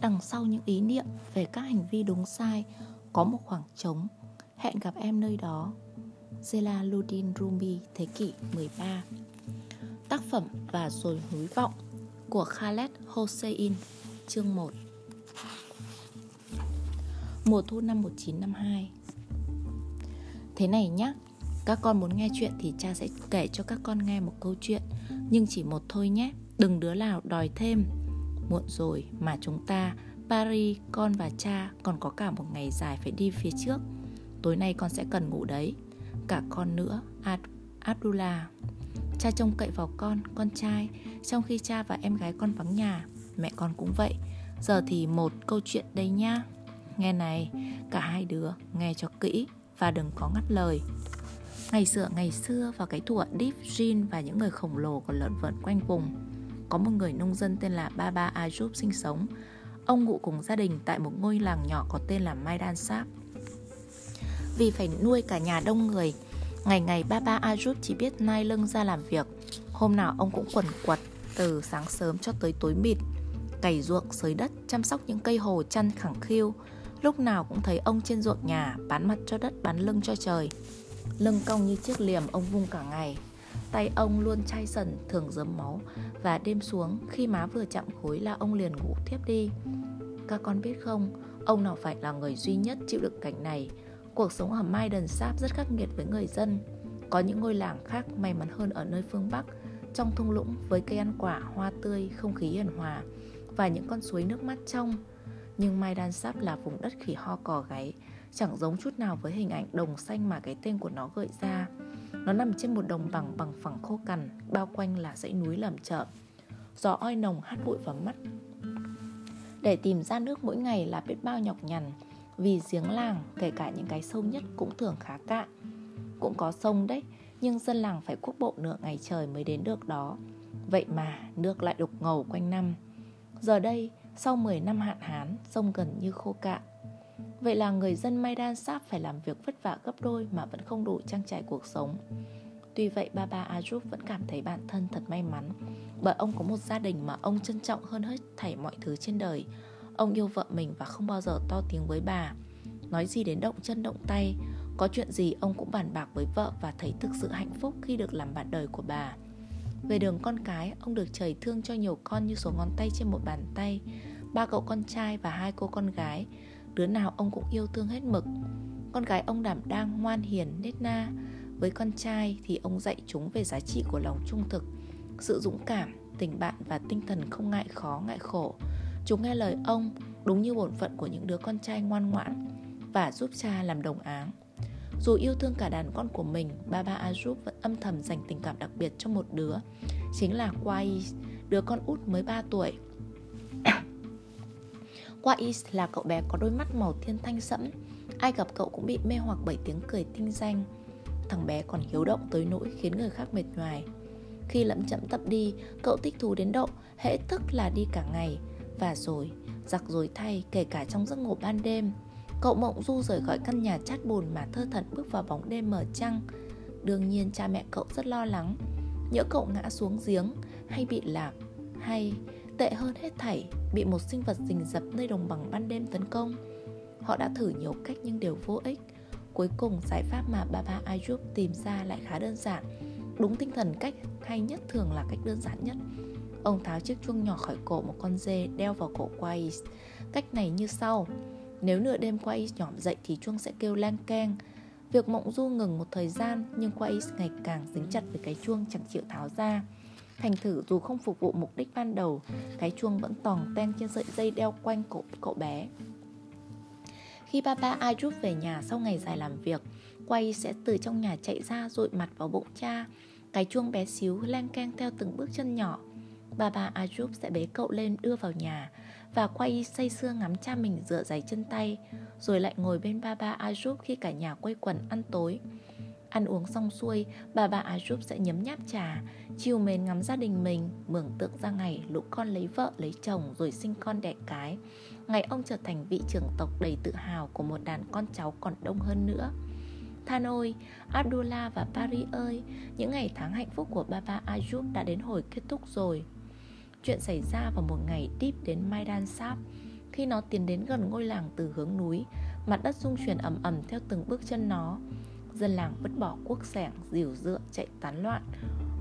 đằng sau những ý niệm về các hành vi đúng sai có một khoảng trống. Hẹn gặp em nơi đó. Jalaluddin Rumi, thế kỷ 13 Tác phẩm Và rồi hối vọng của Khaled Hossein, chương 1 Mùa thu năm 1952 Thế này nhé, các con muốn nghe chuyện thì cha sẽ kể cho các con nghe một câu chuyện Nhưng chỉ một thôi nhé, đừng đứa nào đòi thêm. Muộn rồi mà chúng ta, Paris, con và cha còn có cả một ngày dài phải đi phía trước. Tối nay con sẽ cần ngủ đấy. Cả con nữa, Ad Abdullah. Cha trông cậy vào con, con trai. Trong khi cha và em gái con vắng nhà Mẹ con cũng vậy. Giờ thì một câu chuyện đây nha. Nghe này, cả hai đứa nghe cho kỹ Và đừng có ngắt lời. Ngày xưa ngày xưa vào cái thuở Deep Jean và những người khổng lồ còn lợn vợn quanh vùng có một người nông dân tên là Baba Ayub sinh sống. Ông ngụ cùng gia đình tại một ngôi làng nhỏ có tên là Maidan Sap. Vì phải nuôi cả nhà đông người Ngày ngày Baba Ayub chỉ biết nai lưng ra làm việc. Hôm nào ông cũng quần quật từ sáng sớm cho tới tối mịt Cày ruộng, sới đất, chăm sóc những cây hồ chăn khẳng khiu. Lúc nào cũng thấy ông trên ruộng nhà Bán mặt cho đất, bán lưng cho trời. Lưng cong như chiếc liềm ông vung cả ngày. Tay ông luôn chai sần, thường dấm máu Và đêm xuống, khi má vừa chạm khối, là ông liền ngủ thiếp đi. Các con biết không, ông nào phải là người duy nhất chịu đựng cảnh này. Cuộc sống ở Maiden Sáp rất khắc nghiệt với người dân. Có những ngôi làng khác may mắn hơn ở nơi phương Bắc Trong thung lũng với cây ăn quả, hoa tươi, không khí hiền hòa Và những con suối nước mắt trong. Nhưng Maidan Sáp là vùng đất khỉ ho cò gáy Chẳng giống chút nào với hình ảnh đồng xanh mà cái tên của nó gợi ra. Nó nằm trên một đồng bằng bằng phẳng khô cằn Bao quanh là dãy núi lầm chợ Gió oi nồng hắt bụi vào mắt. Để tìm ra nước mỗi ngày là biết bao nhọc nhằn Vì giếng làng, kể cả những cái sâu nhất cũng thường khá cạn. Cũng có sông đấy Nhưng dân làng phải cuốc bộ nửa ngày trời mới đến được đó. Vậy mà nước lại đục ngầu quanh năm. Giờ đây, sau 10 năm hạn hán, sông gần như khô cạn. Vậy là người dân Maidan Sáp phải làm việc vất vả gấp đôi mà vẫn không đủ trang trải cuộc sống. Tuy vậy Baba Ajup vẫn cảm thấy bản thân thật may mắn. Bởi ông có một gia đình mà ông trân trọng hơn hết thảy mọi thứ trên đời. Ông yêu vợ mình và không bao giờ to tiếng với bà. Nói gì đến động chân động tay, Có chuyện gì ông cũng bàn bạc với vợ Và thấy thực sự hạnh phúc khi được làm bạn đời của bà. Về đường con cái, Ông được trời thương cho nhiều con như số ngón tay trên một bàn tay, Ba cậu con trai và hai cô con gái. Đứa nào ông cũng yêu thương hết mực. Con gái ông đảm đang ngoan hiền nết na. Với con trai thì ông dạy chúng về giá trị của lòng trung thực Sự dũng cảm, tình bạn và tinh thần không ngại khó ngại khổ. Chúng nghe lời ông đúng như bổn phận của những đứa con trai ngoan ngoãn Và giúp cha làm đồng áng. Dù yêu thương cả đàn con của mình, Baba Ajup vẫn âm thầm dành tình cảm đặc biệt cho một đứa Chính là Quai, đứa con út mới 3 tuổi Quais là cậu bé có đôi mắt màu thiên thanh sẫm. Ai gặp cậu cũng bị mê hoặc bởi tiếng cười tinh danh. Thằng bé còn hiếu động tới nỗi khiến người khác mệt nhoài. Khi lẫm chậm tập đi, cậu thích thú đến độ hễ thức là đi cả ngày. Và rồi, giặc rồi thay kể cả trong giấc ngủ ban đêm. Cậu mộng du rời khỏi căn nhà chát bùn mà thơ thẩn bước vào bóng đêm mở trăng. Đương nhiên cha mẹ cậu rất lo lắng. Nhỡ cậu ngã xuống giếng hay bị lạc hay Tệ hơn hết thảy, bị một sinh vật rình rập nơi đồng bằng ban đêm tấn công. Họ đã thử nhiều cách nhưng đều vô ích. Cuối cùng giải pháp mà Baba Ayub tìm ra lại khá đơn giản. Đúng tinh thần cách hay nhất thường là cách đơn giản nhất. Ông tháo chiếc chuông nhỏ khỏi cổ một con dê đeo vào cổ Quais. Cách này như sau. Nếu nửa đêm Quais nhỏm dậy thì chuông sẽ kêu lang keng. Việc mộng du ngừng một thời gian nhưng Quais ngày càng dính chặt với cái chuông chẳng chịu tháo ra. Thành thử dù không phục vụ mục đích ban đầu, Cái chuông vẫn tòng ten trên sợi dây đeo quanh cổ cậu bé. Khi Papa Ayub về nhà sau ngày dài làm việc, Quay sẽ từ trong nhà chạy ra dội mặt vào bụng cha. Cái chuông bé xíu len keng theo từng bước chân nhỏ. Papa Ajup sẽ bế cậu lên đưa vào nhà Và quay say sưa ngắm cha mình rửa giày chân tay, Rồi lại ngồi bên Papa Ajup khi cả nhà quây quần ăn tối. Ăn uống xong xuôi, bà bà Ajup sẽ nhấm nháp trà, chiều mến ngắm gia đình mình, mường tượng ra ngày lũ con lấy vợ, lấy chồng rồi sinh con đẻ cái. Ngày ông trở thành vị trưởng tộc đầy tự hào của một đàn con cháu còn đông hơn nữa. Than ôi, Abdullah và Paris ơi, những ngày tháng hạnh phúc của Baba Ayub đã đến hồi kết thúc rồi. Chuyện xảy ra vào một ngày deep đến Maidan Sap, khi nó tiến đến gần ngôi làng từ hướng núi Mặt đất rung chuyển ầm ầm theo từng bước chân nó Dân làng vứt bỏ cuốc sẻng, dìu dựa, chạy tán loạn.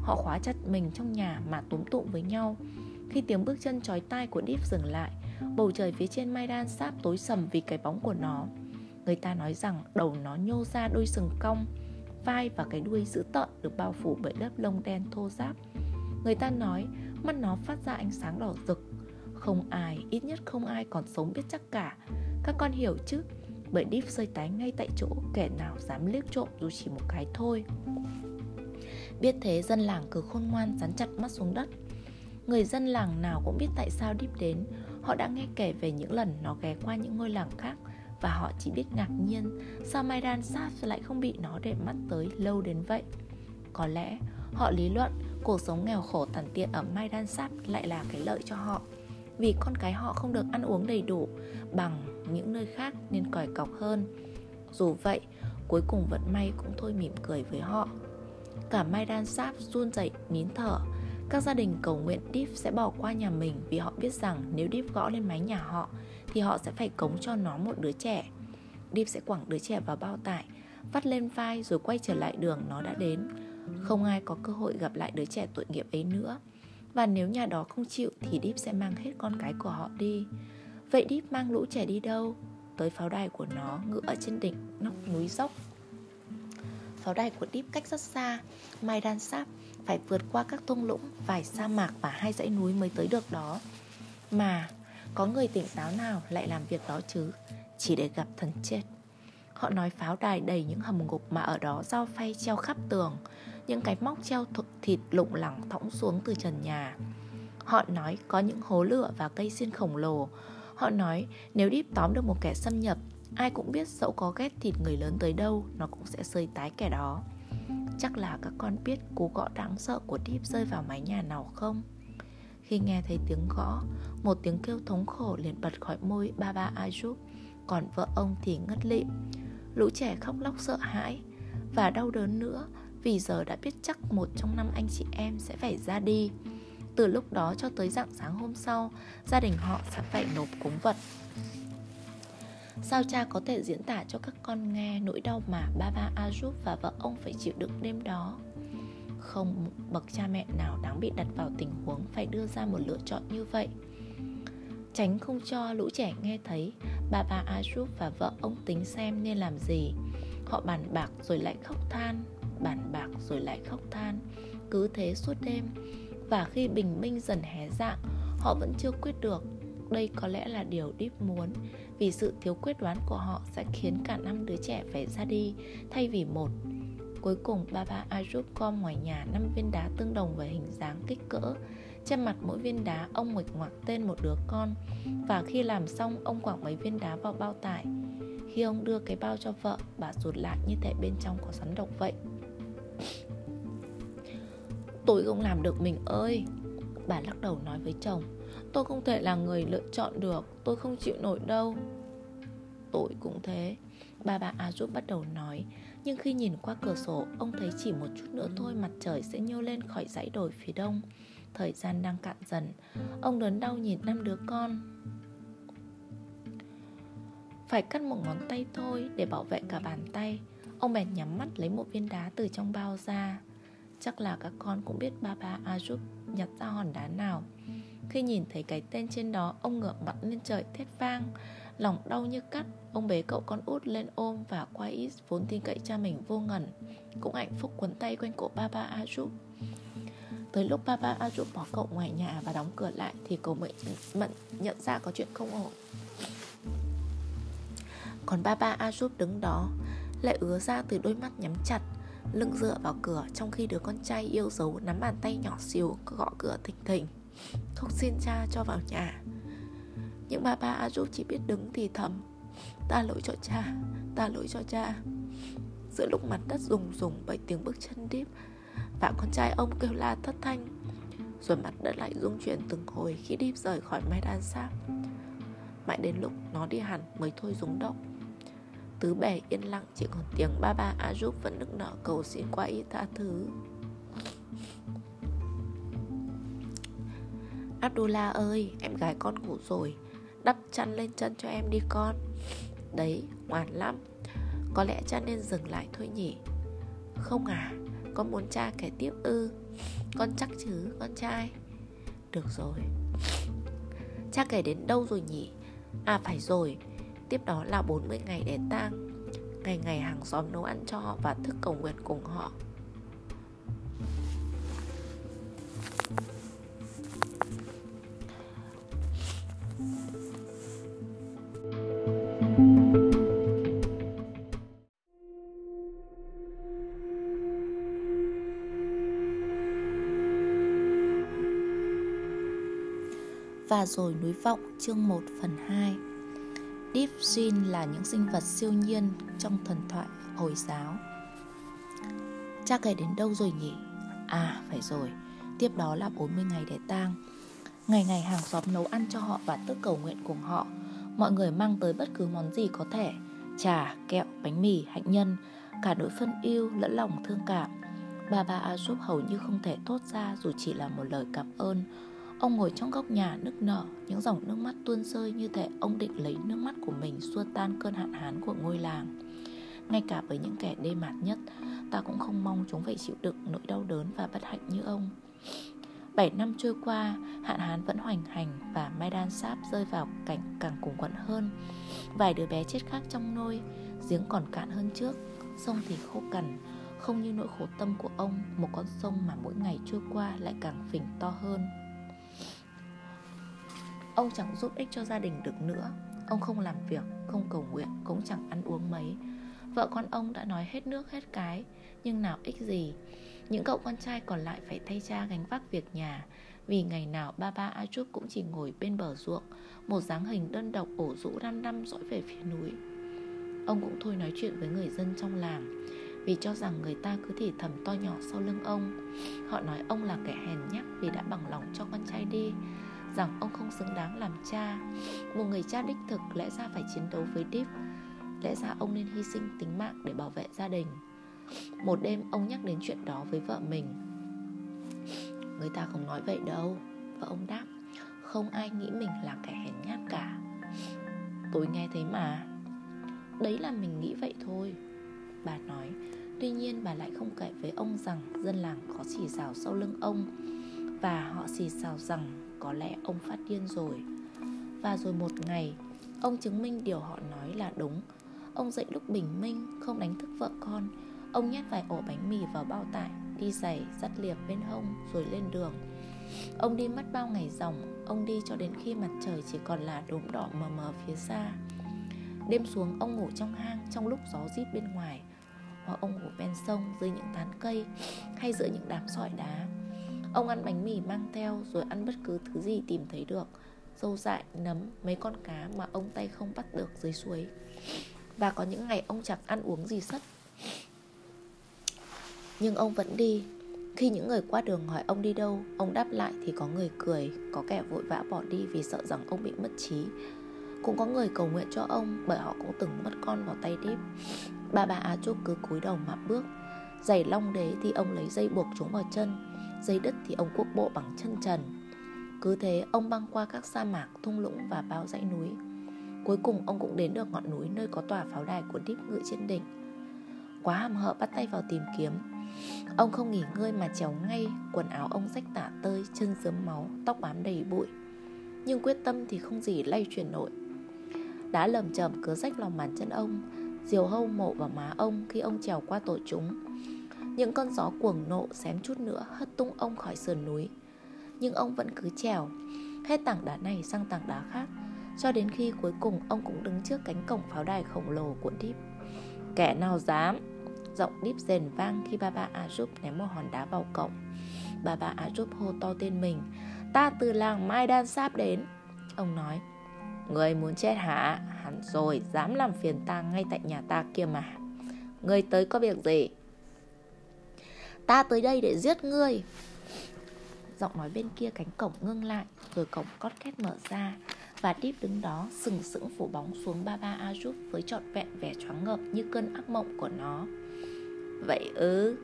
Họ khóa chặt mình trong nhà mà túm tụm với nhau. Khi tiếng bước chân chói tai của Deep dừng lại Bầu trời phía trên Maidan sáp tối sầm vì cái bóng của nó. Người ta nói rằng đầu nó nhô ra đôi sừng cong Vai và cái đuôi dữ tợn được bao phủ bởi lớp lông đen thô ráp. Người ta nói mắt nó phát ra ánh sáng đỏ rực. Không ai, ít nhất không ai còn sống biết chắc cả. Các con hiểu chứ? Bởi Deep rơi tái ngay tại chỗ, Kẻ nào dám liếc trộm dù chỉ một cái thôi. Biết thế, dân làng cứ khôn ngoan dán chặt mắt xuống đất. Người dân làng nào cũng biết tại sao Deep đến. Họ đã nghe kể về những lần nó ghé qua những ngôi làng khác Và họ chỉ biết ngạc nhiên Sao Maidan Saf lại không bị nó để mắt tới lâu đến vậy. Có lẽ họ lý luận cuộc sống nghèo khổ tàn tiện ở Maidan Saf lại là cái lợi cho họ. Vì con cái họ không được ăn uống đầy đủ Bằng những nơi khác nên còi cọc hơn Dù vậy, cuối cùng vận may cũng thôi mỉm cười với họ Cả Maidan Saf run rẩy nín thở các gia đình cầu nguyện Deep sẽ bỏ qua nhà mình vì họ biết rằng nếu Deep gõ lên mái nhà họ thì họ sẽ phải cống cho nó một đứa trẻ. Deep sẽ quẳng đứa trẻ vào bao tải, vắt lên vai rồi quay trở lại đường nó đã đến. Không ai có cơ hội gặp lại đứa trẻ tội nghiệp ấy nữa. Và nếu nhà đó không chịu thì Deep sẽ mang hết con cái của họ đi. Vậy Deep mang lũ trẻ đi đâu? Tới pháo đài của nó ngựa trên đỉnh nóc núi dốc. Pháo đài của Deep cách rất xa, Maidan Sap phải vượt qua các thung lũng, vài sa mạc và hai dãy núi mới tới được đó. Mà có người tỉnh táo nào lại làm việc đó chứ, chỉ để gặp thần chết. Họ nói pháo đài đầy những hầm ngục mà ở đó dao phay treo khắp tường, những cái móc treo thịt lụng lẳng thõng xuống từ trần nhà. Họ nói có những hố lửa và cây xiên khổng lồ. Họ nói nếu Deep tóm được một kẻ xâm nhập, ai cũng biết dẫu có ghét thịt người lớn tới đâu, nó cũng sẽ sơi tái kẻ đó. Chắc là các con biết cú gõ đáng sợ của Deep rơi vào mái nhà nào không? Khi nghe thấy tiếng gõ, một tiếng kêu thống khổ liền bật khỏi môi ba ba ajup. còn vợ ông thì ngất lịm. Lũ trẻ khóc lóc sợ hãi và đau đớn nữa vì giờ đã biết chắc một trong năm anh chị em sẽ phải ra đi. Từ lúc đó cho tới dạng sáng hôm sau, gia đình họ sẽ phải nộp cúng vật Sao cha có thể diễn tả cho các con nghe nỗi đau mà Baba Ajup và vợ ông phải chịu đựng đêm đó? Không bậc cha mẹ nào đáng bị đặt vào tình huống phải đưa ra một lựa chọn như vậy. Tránh không cho lũ trẻ nghe thấy Baba Ajup và vợ ông tính xem nên làm gì. Họ bàn bạc rồi lại khóc than, bàn bạc rồi lại khóc than, cứ thế suốt đêm. Và khi bình minh dần hé dạng, họ vẫn chưa quyết được. Đây có lẽ là điều Deep muốn Vì sự thiếu quyết đoán của họ sẽ khiến cả năm đứa trẻ phải ra đi Thay vì một. Cuối cùng Baba ajup gom ngoài nhà năm viên đá tương đồng về hình dáng kích cỡ. Trên mặt mỗi viên đá ông nguệch ngoạc tên một đứa con. Và khi làm xong ông quẳng mấy viên đá vào bao tải. Khi ông đưa cái bao cho vợ Bà rụt lại như thể bên trong có rắn độc vậy. Tôi không làm được mình ơi. Bà lắc đầu nói với chồng, Tôi không thể là người lựa chọn được, Tôi không chịu nổi đâu. Tôi cũng thế. Ba bà A giúp bắt đầu nói, Nhưng khi nhìn qua cửa sổ, Ông thấy chỉ một chút nữa thôi mặt trời sẽ nhô lên khỏi dãy đồi phía đông. Thời gian đang cạn dần, Ông đớn đau nhìn năm đứa con. Phải cắt một ngón tay thôi Để bảo vệ cả bàn tay. Ông bèn nhắm mắt lấy một viên đá từ trong bao ra. Chắc là các con cũng biết ba ba A giúp nhặt ra hòn đá nào. Khi nhìn thấy cái tên trên đó, Ông ngửa mặt lên trời, thét vang. Lòng đau như cắt, Ông bế cậu con út lên ôm Và qua ít vốn tin cậy cha mình vô ngần. Cũng hạnh phúc quấn tay quanh cổ ba ba Ajub Tới lúc ba ba Ajub bỏ cậu ngoài nhà Và đóng cửa lại Thì cậu mới mận nhận ra có chuyện không ổn. Còn ba ba Ajub đứng đó, Lại ứa ra từ đôi mắt nhắm chặt. Lưng dựa vào cửa Trong khi đứa con trai yêu dấu Nắm bàn tay nhỏ xíu, Gõ cửa thình thình Thúc xin cha cho vào nhà. Nhưng bà ba A chỉ biết đứng thì thầm. Ta lỗi cho cha, Ta lỗi cho cha. Giữa lúc mặt đất rùng rùng bởi tiếng bước chân điếp Và con trai ông kêu la thất thanh, Rồi mặt đất lại rung chuyển từng hồi Khi điếp rời khỏi mái đan sáp Mãi đến lúc nó đi hẳn mới thôi rúng động. Tứ bề yên lặng chỉ còn tiếng ba ba A giúp vẫn nức nở cầu xin qua ý tha thứ. Abdullah ơi, em gái con ngủ rồi. Đắp chăn lên chân cho em đi con. Đấy, ngoan lắm. Có lẽ cha nên dừng lại thôi nhỉ? Không à, con muốn cha kể tiếp ư. Con chắc chứ, con trai. Được rồi. Cha kể đến đâu rồi nhỉ? À phải rồi. Tiếp đó là 40 ngày để tang, Ngày ngày hàng xóm nấu ăn cho họ Và thức cầu nguyện cùng họ. Và rồi núi vọng chương 1 phần 2 Deep Jin là những sinh vật siêu nhiên trong thần thoại Hồi giáo. Cha kể đến đâu rồi nhỉ? À phải rồi. Tiếp đó là 40 ngày để tang. Ngày ngày hàng xóm nấu ăn cho họ và tức cầu nguyện cùng họ. Mọi người mang tới bất cứ món gì có thể. Trà, kẹo, bánh mì, hạnh nhân. Cả nỗi phân yêu lẫn lòng thương cảm. Bà bà A giúp hầu như không thể thốt ra dù chỉ là một lời cảm ơn. Ông ngồi trong góc nhà nức nở, những dòng nước mắt tuôn rơi như thể ông định lấy nước mắt của mình xua tan cơn hạn hán của ngôi làng. Ngay cả với những kẻ đê mạt nhất, ta cũng không mong chúng phải chịu đựng nỗi đau đớn và bất hạnh như ông. Bảy năm trôi qua, hạn hán vẫn hoành hành và Maidan Sáp rơi vào cảnh càng cùng quẫn hơn. Vài đứa bé chết khác trong nôi, giếng còn cạn hơn trước, sông thì khô cằn, không như nỗi khổ tâm của ông, một con sông mà mỗi ngày trôi qua lại càng phình to hơn. Ông chẳng giúp ích cho gia đình được nữa. Ông không làm việc, không cầu nguyện Cũng chẳng ăn uống mấy. Vợ con ông đã nói hết nước hết cái. Nhưng nào ích gì? Những cậu con trai còn lại phải thay cha gánh vác việc nhà. Vì ngày nào ba ba A Trúc cũng chỉ ngồi bên bờ ruộng Một dáng hình đơn độc ổ rũ năm năm dõi về phía núi. Ông cũng thôi nói chuyện với người dân trong làng Vì cho rằng người ta cứ thì thầm to nhỏ sau lưng ông. Họ nói ông là kẻ hèn nhắc vì đã bằng lòng cho con trai đi rằng ông không xứng đáng làm cha. Một người cha đích thực lẽ ra phải chiến đấu với Deep. Lẽ ra ông nên hy sinh tính mạng để bảo vệ gia đình. Một đêm, ông nhắc đến chuyện đó với vợ mình. Người ta không nói vậy đâu. Và ông đáp, không ai nghĩ mình là kẻ hèn nhát cả. Tôi nghe thấy mà. Đấy là mình nghĩ vậy thôi. Bà nói, tuy nhiên bà lại không kể với ông rằng dân làng có xì xào sau lưng ông và họ xì xào rằng có lẽ ông phát điên rồi. Và rồi một ngày Ông chứng minh điều họ nói là đúng. Ông dậy lúc bình minh Không đánh thức vợ con. Ông nhét vài ổ bánh mì vào bao tải Đi giày, dắt liệp bên hông Rồi lên đường. Ông đi mất bao ngày dòng Ông đi cho đến khi mặt trời chỉ còn là đốm đỏ mờ mờ phía xa. Đêm xuống ông ngủ trong hang Trong lúc gió rít bên ngoài. Hoặc ông ngủ ven sông dưới những tán cây Hay giữa những đám sỏi đá. Ông ăn bánh mì mang theo rồi ăn bất cứ thứ gì tìm thấy được. Dâu dại, nấm, mấy con cá mà ông tay không bắt được dưới suối. Và có những ngày ông chẳng ăn uống gì sất Nhưng ông vẫn đi. Khi những người qua đường hỏi ông đi đâu Ông đáp lại thì có người cười Có kẻ vội vã bỏ đi vì sợ rằng ông bị mất trí. Cũng có người cầu nguyện cho ông Bởi họ cũng từng mất con vào tay đếp Bà bà Á Trúc cứ cúi đầu mà bước. Giày long đế thì ông lấy dây buộc chúng vào chân. Dây đất thì ông quốc bộ bằng chân trần. Cứ thế ông băng qua các sa mạc, thung lũng và bao dãy núi. Cuối cùng ông cũng đến được ngọn núi nơi có tòa pháo đài của đíp ngự trên đỉnh. Quá hàm hợ bắt tay vào tìm kiếm. Ông không nghỉ ngơi mà trèo ngay Quần áo ông rách tả tơi, chân dớm máu, tóc bám đầy bụi. Nhưng quyết tâm thì không gì lay chuyển nổi. Đá lầm chầm cứ rách lòng bàn chân ông Diều hâu mộ vào má ông khi ông trèo qua tổ chúng những con gió cuồng nộ xém chút nữa hất tung ông khỏi sườn núi. Nhưng ông vẫn cứ trèo Hết tảng đá này sang tảng đá khác Cho đến khi cuối cùng ông cũng đứng trước cánh cổng pháo đài khổng lồ của Deep Kẻ nào dám? Giọng Deep rền vang khi ba ba Ajup ném một hòn đá vào cổng. Bà bà Ajup hô to tên mình Ta từ làng Mai Đan Sáp đến. Ông nói Người muốn chết hả? Hẳn rồi, dám làm phiền ta ngay tại nhà ta kia mà. Người tới có việc gì? Ta tới đây để giết ngươi. Giọng nói bên kia cánh cổng ngưng lại Rồi cổng cót két mở ra Và Deep đứng đó sừng sững phủ bóng xuống ba ba Ajup Với trọn vẹn vẻ choáng ngợp như cơn ác mộng của nó. Vậy ư?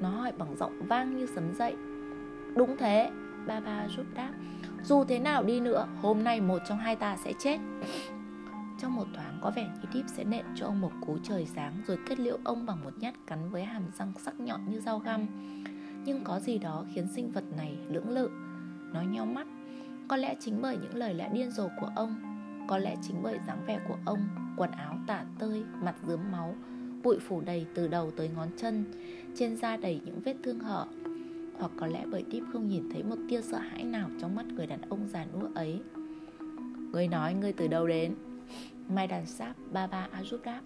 Nó hỏi bằng giọng vang như sấm dậy. Đúng thế, Ba ba Ajup đáp. Dù thế nào đi nữa, Hôm nay một trong hai ta sẽ chết. Trong một thoáng có vẻ như Deep sẽ nện cho ông một cú trời sáng Rồi kết liễu ông bằng một nhát cắn với hàm răng sắc nhọn như dao găm. Nhưng có gì đó khiến sinh vật này lưỡng lự. Nó nheo mắt. Có lẽ chính bởi những lời lẽ điên rồ của ông Có lẽ chính bởi dáng vẻ của ông Quần áo tả tơi, mặt dướm máu Bụi phủ đầy từ đầu tới ngón chân Trên da đầy những vết thương hở. Hoặc có lẽ bởi Deep không nhìn thấy một tia sợ hãi nào trong mắt người đàn ông già nua ấy. Người nói ngươi từ đâu đến? Mai đàn sáp, ba ba a giúp đáp.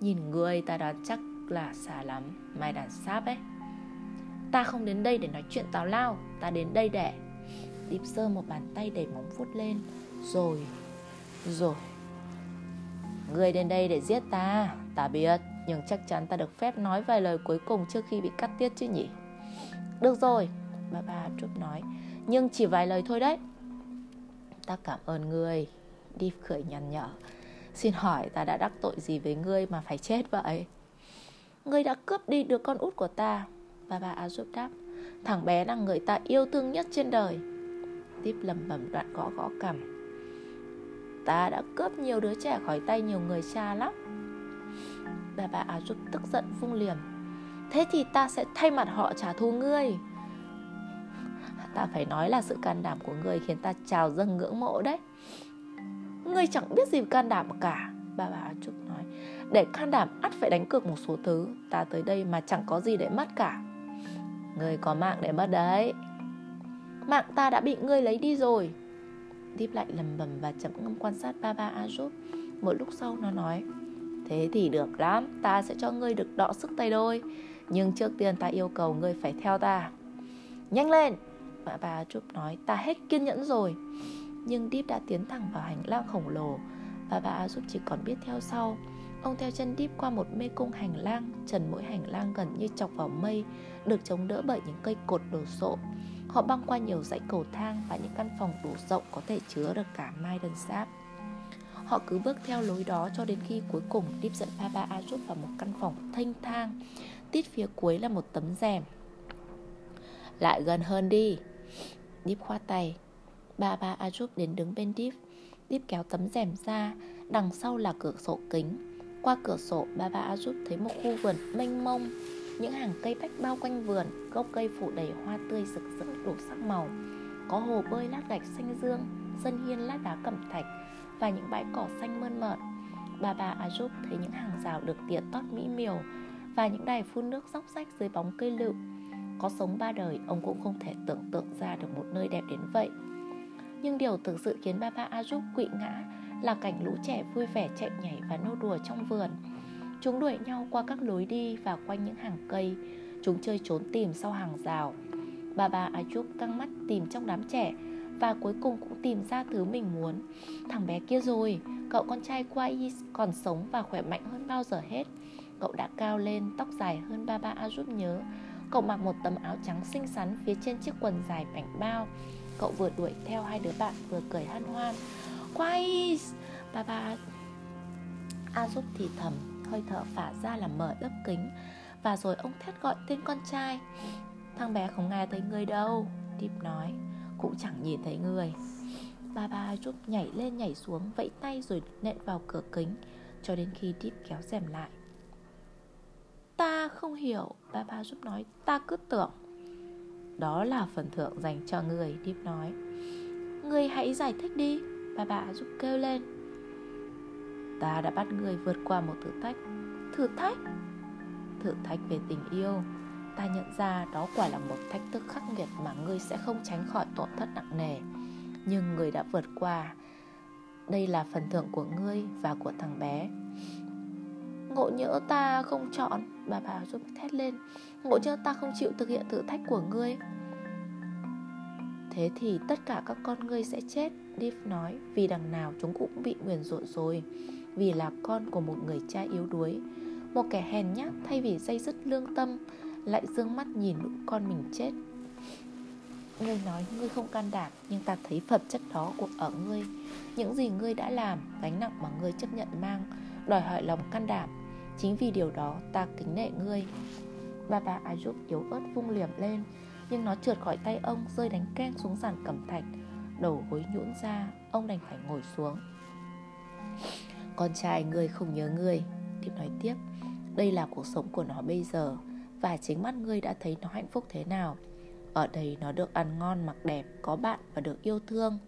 Nhìn người ta đoán chắc là xa lắm. Mai đàn sáp ấy. Ta không đến đây để nói chuyện tào lao. Ta đến đây để Điệp sơ một bàn tay đầy móng vuốt lên. Rồi Rồi. Người đến đây để giết ta. Ta biết, Nhưng chắc chắn ta được phép nói vài lời cuối cùng trước khi bị cắt tiết chứ nhỉ? Được rồi Bà bà Trúc nói. Nhưng chỉ vài lời thôi đấy. Ta cảm ơn người Đi cười nhằn nhở. Xin hỏi ta đã đắc tội gì với ngươi mà phải chết vậy? Ngươi đã cướp đi được con út của ta. Bà bà A giúp đáp, Thằng bé là người ta yêu thương nhất trên đời. Tiếp lầm bầm đoạn gõ gõ cầm Ta đã cướp nhiều đứa trẻ khỏi tay nhiều người cha lắm. Bà bà A giúp tức giận vung liềm, Thế thì ta sẽ thay mặt họ trả thù ngươi. Ta phải nói là sự can đảm của ngươi khiến ta trào dâng ngưỡng mộ đấy. Ngươi chẳng biết gì can đảm cả, Bà bà Trúc nói. Để can đảm ắt phải đánh cược một số thứ, Ta tới đây mà chẳng có gì để mất cả. Ngươi có mạng để mất đấy. Mạng ta đã bị ngươi lấy đi rồi. Deep lại lầm bầm và chậm ngâm quan sát ba ba Ajup Một lúc sau nó nói, Thế thì được lắm, Ta sẽ cho ngươi được đọ sức tay đôi. Nhưng trước tiên ta yêu cầu ngươi phải theo ta. Nhanh lên! Bà bà Ajup nói, ta hết kiên nhẫn rồi. Nhưng Deep đã tiến thẳng vào hành lang khổng lồ và bà giúp chỉ còn biết theo sau. Ông theo chân Deep qua một mê cung hành lang, Trần mỗi hành lang gần như chọc vào mây, Được chống đỡ bởi những cây cột đồ sộ. Họ băng qua nhiều dãy cầu thang Và những căn phòng đủ rộng có thể chứa được cả mai đơn sáp Họ cứ bước theo lối đó cho đến khi cuối cùng Deep dẫn Papa Ajut vào một căn phòng thanh thang. Tít phía cuối là một tấm rèm. Lại gần hơn đi. Deep khoa tay. Ba ba Ajup đến đứng bên Deep. Deep kéo tấm rèm ra Đằng sau là cửa sổ kính. Qua cửa sổ ba ba Ajup thấy một khu vườn mênh mông. Những hàng cây bách bao quanh vườn Gốc cây phủ đầy hoa tươi rực rỡ đủ sắc màu. Có hồ bơi lát gạch xanh dương Sân hiên lát đá cẩm thạch Và những bãi cỏ xanh mơn mởn. Ba ba Ajup thấy những hàng rào được tỉa tót mỹ miều và những đài phun nước róc rách dưới bóng cây lựu. Có sống ba đời, ông cũng không thể tưởng tượng ra được một nơi đẹp đến vậy. Nhưng điều thực sự khiến Baba Ajuk quỵ ngã là cảnh lũ trẻ vui vẻ chạy nhảy và nô đùa trong vườn. Chúng đuổi nhau qua các lối đi và quanh những hàng cây. Chúng chơi trốn tìm sau hàng rào. Baba Ajuk căng mắt tìm trong đám trẻ và cuối cùng cũng tìm ra thứ mình muốn. Thằng bé kia rồi, cậu con trai Quais còn sống và khỏe mạnh hơn bao giờ hết. Cậu đã cao lên, tóc dài hơn Baba Ajuk nhớ Cậu mặc một tấm áo trắng xinh xắn phía trên chiếc quần dài bảnh bao Cậu vừa đuổi theo hai đứa bạn vừa cười hân hoan. Quay Ba ba A giúp thì thầm, Hơi thở phả ra là mở lớp kính. Và rồi ông thét gọi tên con trai. Thằng bé không nghe thấy người đâu, Deep nói. Cũng chẳng nhìn thấy người. Ba ba giúp nhảy lên nhảy xuống, Vẫy tay rồi nện vào cửa kính, Cho đến khi Deep kéo rèm lại. Ta không hiểu Bà bà giúp nói, Ta cứ tưởng. Đó là phần thưởng dành cho người Deep nói. Người hãy giải thích đi, Bà bà giúp kêu lên. Ta đã bắt người vượt qua một thử thách. Thử thách? Thử thách về tình yêu. Ta nhận ra đó quả là một thách thức khắc nghiệt Mà ngươi sẽ không tránh khỏi tổn thất nặng nề. Nhưng người đã vượt qua. Đây là phần thưởng của ngươi và của thằng bé. Ngộ nhỡ ta không chọn, Bà bà giúp thét lên. Ngộ nhỡ ta không chịu thực hiện thử thách của ngươi. Thế thì tất cả các con ngươi sẽ chết Deep nói, Vì đằng nào chúng cũng bị nguyền rủa rồi, Vì là con của một người cha yếu đuối. Một kẻ hèn nhát thay vì dây dứt lương tâm, Lại dương mắt nhìn lũ con mình chết. Ngươi nói ngươi không can đảm, Nhưng ta thấy phẩm chất đó của ở ngươi. Những gì ngươi đã làm, Gánh nặng mà ngươi chấp nhận mang, Đòi hỏi lòng can đảm. Chính vì điều đó ta kính nệ ngươi. Bà bà Ayub yếu ớt vung liềm lên Nhưng nó trượt khỏi tay ông Rơi đánh keng xuống sàn cẩm thạch Đầu gối nhũn ra Ông đành phải ngồi xuống. Con trai ngươi không nhớ ngươi Tiếp nói tiếp. Đây là cuộc sống của nó bây giờ Và chính mắt ngươi đã thấy nó hạnh phúc thế nào. Ở đây nó được ăn ngon mặc đẹp Có bạn và được yêu thương.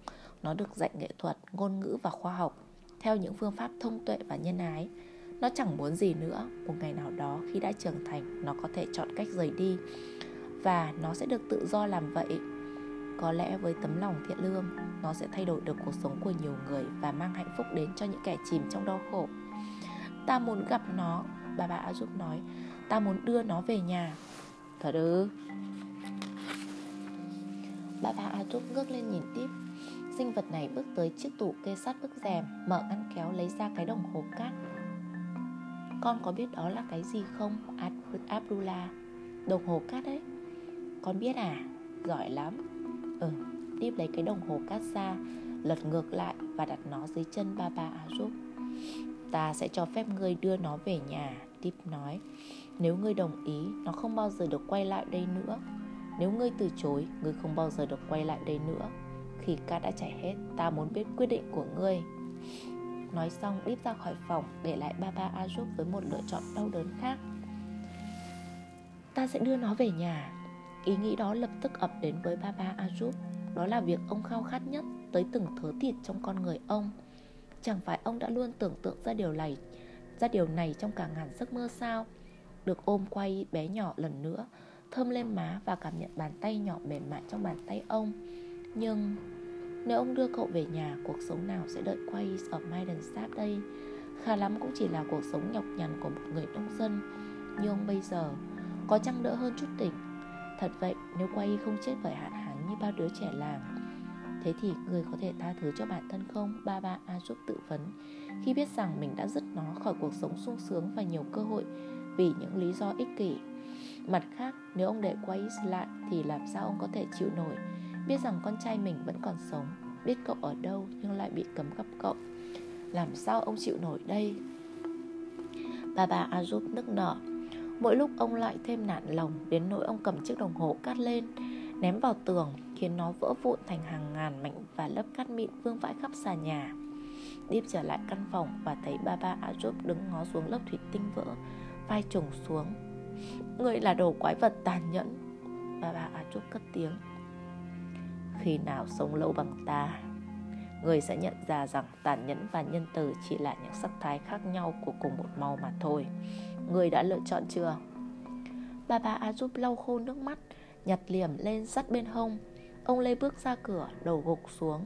Nó được dạy nghệ thuật, ngôn ngữ và khoa học Theo những phương pháp thông tuệ và nhân ái. Nó chẳng muốn gì nữa. Một ngày nào đó, khi đã trưởng thành, Nó có thể chọn cách rời đi. Và nó sẽ được tự do làm vậy. Có lẽ với tấm lòng thiện lương, nó sẽ thay đổi được cuộc sống của nhiều người và mang hạnh phúc đến cho những kẻ chìm trong đau khổ. Ta muốn gặp nó, bà bà a giúp nói. Ta muốn đưa nó về nhà. Thật ư? Bà bà a giúp ngước lên nhìn tiếp. Sinh vật này bước tới chiếc tủ kê sát bức rèm, mở ngăn kéo lấy ra cái đồng hồ cát con có biết đó là cái gì không? Abdullah. Đồng hồ cát đấy. Con biết à? Giỏi lắm. Ừ, tiếp lấy cái đồng hồ cát ra Lật ngược lại và đặt nó dưới chân ba ba A Ta sẽ cho phép ngươi đưa nó về nhà Tip nói. Nếu ngươi đồng ý Nó không bao giờ được quay lại đây nữa. Nếu ngươi từ chối Ngươi không bao giờ được quay lại đây nữa. Khi cát đã chảy hết Ta muốn biết quyết định của ngươi Nói xong Deep ra khỏi phòng, Để lại Baba Ajuk với một lựa chọn đau đớn khác. Ta sẽ đưa nó về nhà. Ý nghĩ đó lập tức ập đến với Baba Ajuk Đó là việc ông khao khát nhất tới từng thớ thịt trong con người ông. Chẳng phải ông đã luôn tưởng tượng ra điều này, Ra điều này trong cả ngàn giấc mơ sao? Được ôm quay bé nhỏ lần nữa, Thơm lên má và cảm nhận bàn tay nhỏ mềm mại trong bàn tay ông. Nhưng nếu ông đưa cậu về nhà Cuộc sống nào sẽ đợi quay ở Maidenstab đây? Khá lắm cũng chỉ là cuộc sống nhọc nhằn của một người nông dân. Như ông bây giờ Có chăng đỡ hơn chút đỉnh? Thật vậy, nếu quay không chết bởi hạn hán như bao đứa trẻ làng Thế thì người có thể tha thứ cho bản thân không? Ba ba A giúp tự vấn. Khi biết rằng mình đã dứt nó khỏi cuộc sống sung sướng và nhiều cơ hội Vì những lý do ích kỷ. Mặt khác, nếu ông để quay lại Thì làm sao ông có thể chịu nổi? Biết rằng con trai mình vẫn còn sống, Biết cậu ở đâu nhưng lại bị cấm gặp cậu. Làm sao ông chịu nổi đây? Bà bà A giúp nức nở. Mỗi lúc ông lại thêm nản lòng Đến nỗi ông cầm chiếc đồng hồ cắt lên, Ném vào tường, Khiến nó vỡ vụn thành hàng ngàn mảnh Và lớp cát mịn vương vãi khắp xà nhà. Điệp trở lại căn phòng Và thấy ba ba Ajub đứng ngó xuống lớp thủy tinh vỡ, Vai trùng xuống. Người là đồ quái vật tàn nhẫn. Bà ba Ajub cất tiếng. Khi nào sống lâu bằng ta. Người sẽ nhận ra rằng tàn nhẫn và nhân từ chỉ là những sắc thái khác nhau của cùng một màu mà thôi. Người đã lựa chọn chưa? Bà bà A giúp lau khô nước mắt, Nhặt liềm lên sắt bên hông. Ông Lê bước ra cửa, đầu gục xuống.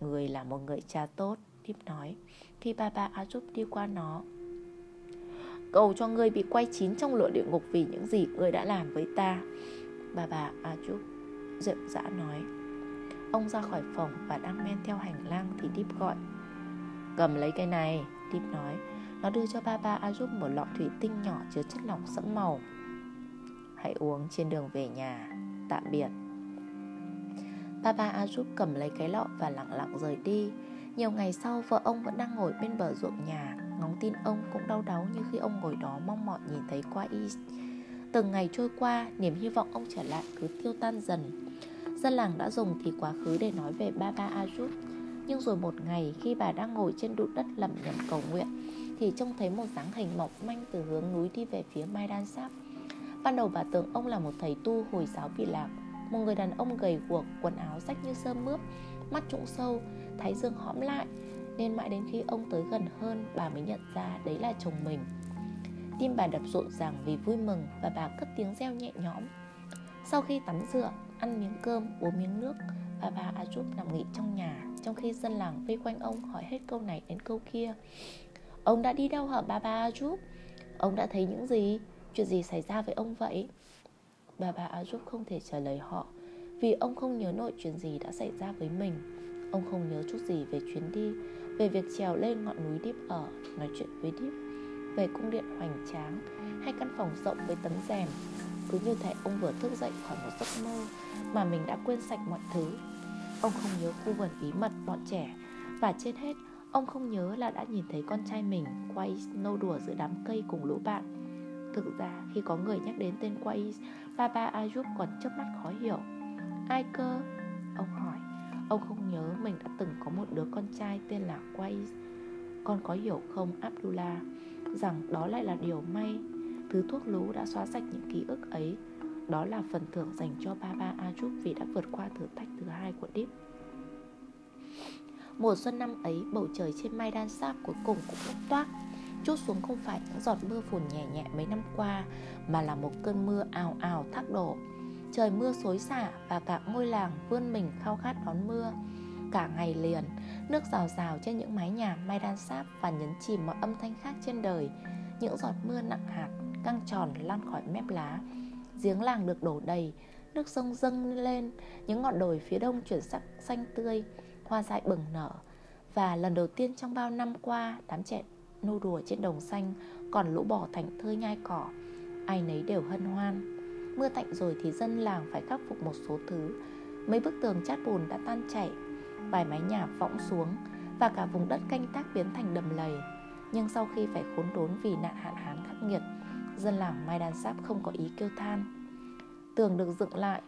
Người là một người cha tốt Tiếp nói. Khi bà bà A giúp đi qua nó, Cầu cho người bị quay chín trong lửa địa ngục Vì những gì người đã làm với ta. Bà bà A giúp rệu dã nói Ông ra khỏi phòng và đang men theo hành lang Thì Deep gọi. Cầm lấy cái này Deep nói nó đưa cho ba ba A một lọ thủy tinh nhỏ chứa chất lỏng sẫm màu. Hãy uống trên đường về nhà Tạm biệt. Ba ba A cầm lấy cái lọ và lặng lặng rời đi. Nhiều ngày sau vợ ông vẫn đang ngồi bên bờ ruộng nhà. Ngóng tin ông cũng đau đáu như khi ông ngồi đó mong mỏi nhìn thấy qua East Từng ngày trôi qua, niềm hy vọng ông trở lại cứ tiêu tan dần. Dân làng đã dùng thì quá khứ để nói về ba ba Nhưng rồi một ngày khi bà đang ngồi trên đụn đất lẩm nhẩm cầu nguyện thì trông thấy một dáng hình mỏng manh từ hướng núi đi về phía mai đan sáp Ban đầu bà tưởng ông là một thầy tu Hồi giáo bị lạc, một người đàn ông gầy guộc, quần áo rách như sơm mướp, mắt trũng sâu, thái dương hõm lại, nên mãi đến khi ông tới gần hơn, bà mới nhận ra đấy là chồng mình. Tim bà đập rộn ràng vì vui mừng và bà cất tiếng reo nhẹ nhõm. Sau khi tắm rửa, ăn miếng cơm, uống miếng nước, bà bà Ajup nằm nghỉ trong nhà, trong khi dân làng vây quanh ông hỏi hết câu này đến câu kia. Ông đã đi đâu hả bà bà Ajup? Ông đã thấy những gì? Chuyện gì xảy ra với ông vậy? Bà bà Ajup không thể trả lời họ Vì ông không nhớ nổi chuyện gì đã xảy ra với mình Ông không nhớ chút gì về chuyến đi Về việc trèo lên ngọn núi Điếp ở Nói chuyện với Điếp Về cung điện hoành tráng Hay căn phòng rộng với tấm rèm cứ như thể ông vừa thức dậy khỏi một giấc mơ Mà mình đã quên sạch mọi thứ. Ông không nhớ khu vườn bí mật bọn trẻ. Và trên hết, Ông không nhớ là đã nhìn thấy con trai mình quay nô đùa giữa đám cây cùng lũ bạn. Thực ra, khi có người nhắc đến tên quay, Baba Ayub còn chớp mắt khó hiểu. Ai cơ? Ông hỏi. Ông không nhớ mình đã từng có một đứa con trai tên là Quay. Con có hiểu không, Abdullah, Rằng đó lại là điều may Thứ thuốc lú đã xóa sạch những ký ức ấy. Đó là phần thưởng dành cho Baba Ajup Vì đã vượt qua thử thách thứ hai của Deep. Mùa xuân năm ấy Bầu trời trên Maidan Sap cuối cùng cũng bốc toác. Chút xuống không phải những giọt mưa phùn nhẹ nhẹ mấy năm qua Mà là một cơn mưa ào ào thác đổ. Trời mưa xối xả và cả ngôi làng vươn mình khao khát đón mưa. Cả ngày liền, nước rào rào trên những mái nhà Maidan Sap và nhấn chìm mọi âm thanh khác trên đời. Những giọt mưa nặng hạt, căng tròn lan khỏi mép lá. Giếng làng được đổ đầy, nước sông dâng lên Những ngọn đồi phía đông chuyển sắc xanh tươi, hoa dại bừng nở. Và lần đầu tiên trong bao năm qua, đám trẻ nô đùa trên đồng xanh Còn lũ bò thành thơi nhai cỏ. Ai nấy đều hân hoan. Mưa tạnh rồi thì dân làng phải khắc phục một số thứ. Mấy bức tường chát bùn đã tan chảy Vài mái nhà võng xuống Và cả vùng đất canh tác biến thành đầm lầy. Nhưng sau khi phải khốn đốn vì nạn hạn hán khắc nghiệt Dân làng Mai Đan Sáp không có ý kêu than. Tường được dựng lại.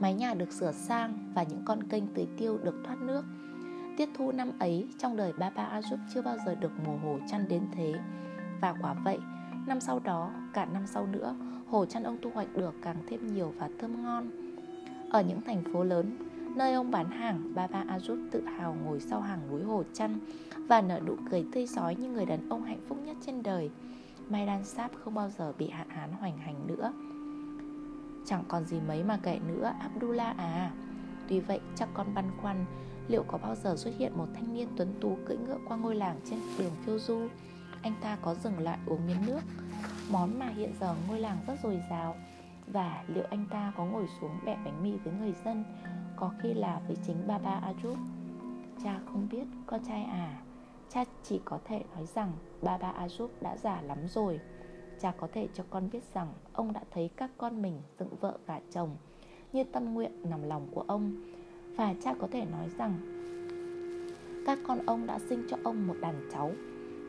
Mái nhà được sửa sang Và những con kênh tưới tiêu được thoát nước. Tiết thu năm ấy Trong đời Baba Ajup chưa bao giờ được mùa hồ chăn đến thế. Và quả vậy Năm sau đó, cả năm sau nữa Hồ chăn ông thu hoạch được càng thêm nhiều và thơm ngon. Ở những thành phố lớn Nơi ông bán hàng, Baba Ajup tự hào ngồi sau hàng núi hồ chăn Và nở nụ cười tươi sói như người đàn ông hạnh phúc nhất trên đời. Maidan sáp không bao giờ bị hạn hán hoành hành nữa. Chẳng còn gì mấy mà kể nữa, Abdullah à. Tuy vậy, chắc con băn khoăn, Liệu có bao giờ xuất hiện một thanh niên tuấn tú cưỡi ngựa qua ngôi làng trên đường phiêu du? Anh ta có dừng lại uống miếng nước, Món mà hiện giờ ngôi làng rất dồi dào. Và liệu anh ta có ngồi xuống bẻ bánh mì với người dân, Có khi là với chính Baba Ajub? Cha không biết, con trai à. Cha chỉ có thể nói rằng Baba Ajup đã già lắm rồi Cha có thể cho con biết rằng Ông đã thấy các con mình dựng vợ gả chồng Như tâm nguyện nằm lòng của ông Và cha có thể nói rằng Các con ông đã sinh cho ông một đàn cháu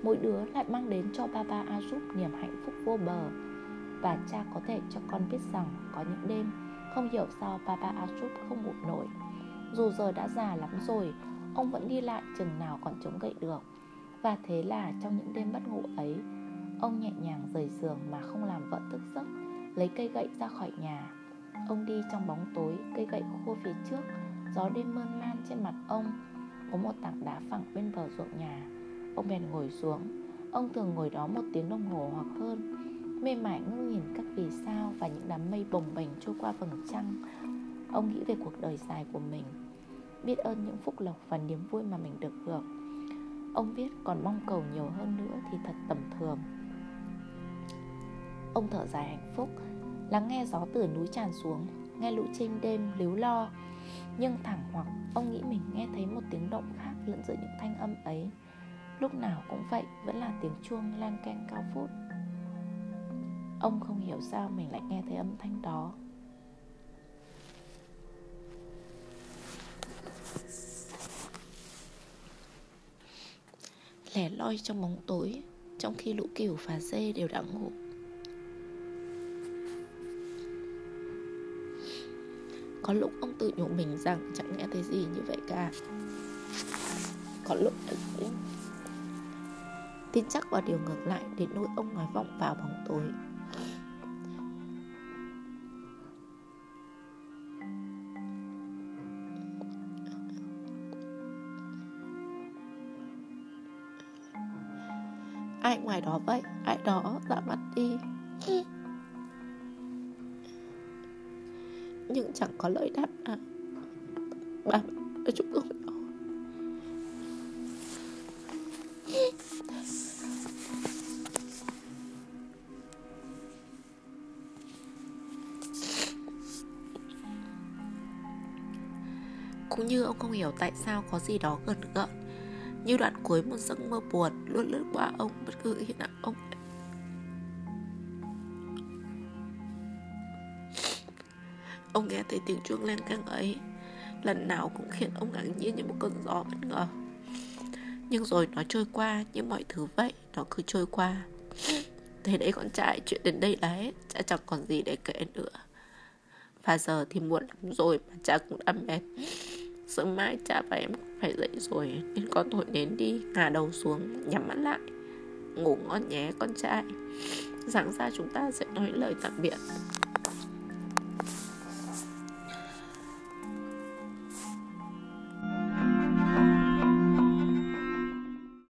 mỗi đứa lại mang đến cho Baba Ajup niềm hạnh phúc vô bờ. Và cha có thể cho con biết rằng có những đêm không hiểu sao Baba Ajup không ngủ nổi. Dù giờ đã già lắm rồi, ông vẫn đi lại chừng nào còn chống gậy được. Và thế là trong những đêm mất ngủ ấy, ông nhẹ nhàng rời giường mà không làm vợ thức giấc, lấy cây gậy ra khỏi nhà. Ông đi trong bóng tối, cây gậy khô phía trước, gió đêm mơn man trên mặt ông. Có một tảng đá phẳng bên bờ ruộng nhà Ông bèn ngồi xuống Ông thường ngồi đó một tiếng đồng hồ hoặc hơn Mê mải ngước nhìn các vì sao Và những đám mây bồng bềnh trôi qua vầng trăng Ông nghĩ về cuộc đời dài của mình Biết ơn những phúc lộc và niềm vui mà mình được hưởng Ông biết còn mong cầu nhiều hơn nữa thì thật tầm thường. Ông thở dài hạnh phúc, Lắng nghe gió từ núi tràn xuống, Nghe lũ chim đêm líu lo. Nhưng thẳng hoặc ông nghĩ mình nghe thấy một tiếng động khác lẫn giữa những thanh âm ấy. Lúc nào cũng vậy, Vẫn là tiếng chuông lan canh cao phút. Ông không hiểu sao mình lại nghe thấy âm thanh đó. Lẻ loi trong bóng tối, Trong khi lũ cừu và dê đều đã ngủ. Có lúc ông tự nhủ mình rằng chẳng nghe thấy gì như vậy cả. Có lúc tin chắc vào điều ngược lại đến nỗi ông nói vọng vào bóng tối. Đó vậy? Ai đó đã mất đi. Nhưng chẳng có lời đáp nào. Bà chúng tôi Cũng như ông không hiểu tại sao có gì đó gần gợn như đoạn cuối một giấc mơ buồn, Luôn lướt qua ông, bất cứ khi nào ông. Ông nghe thấy tiếng chuông len căng ấy, Lần nào cũng khiến ông ngạc nhiên như một cơn gió bất ngờ. Nhưng rồi nó trôi qua như mọi thứ vậy, Nó cứ trôi qua. Thế đấy con trai chuyện đến đây là hết Cha chẳng còn gì để kể nữa. Và giờ thì muộn lắm rồi mà cha cũng đã mệt. Sớm mai cha và em phải dậy rồi, Nên con thổi nến đi, Ngả đầu xuống, Nhắm mắt lại, Ngủ ngon nhé con trai. Sáng ra chúng ta sẽ nói lời tạm biệt.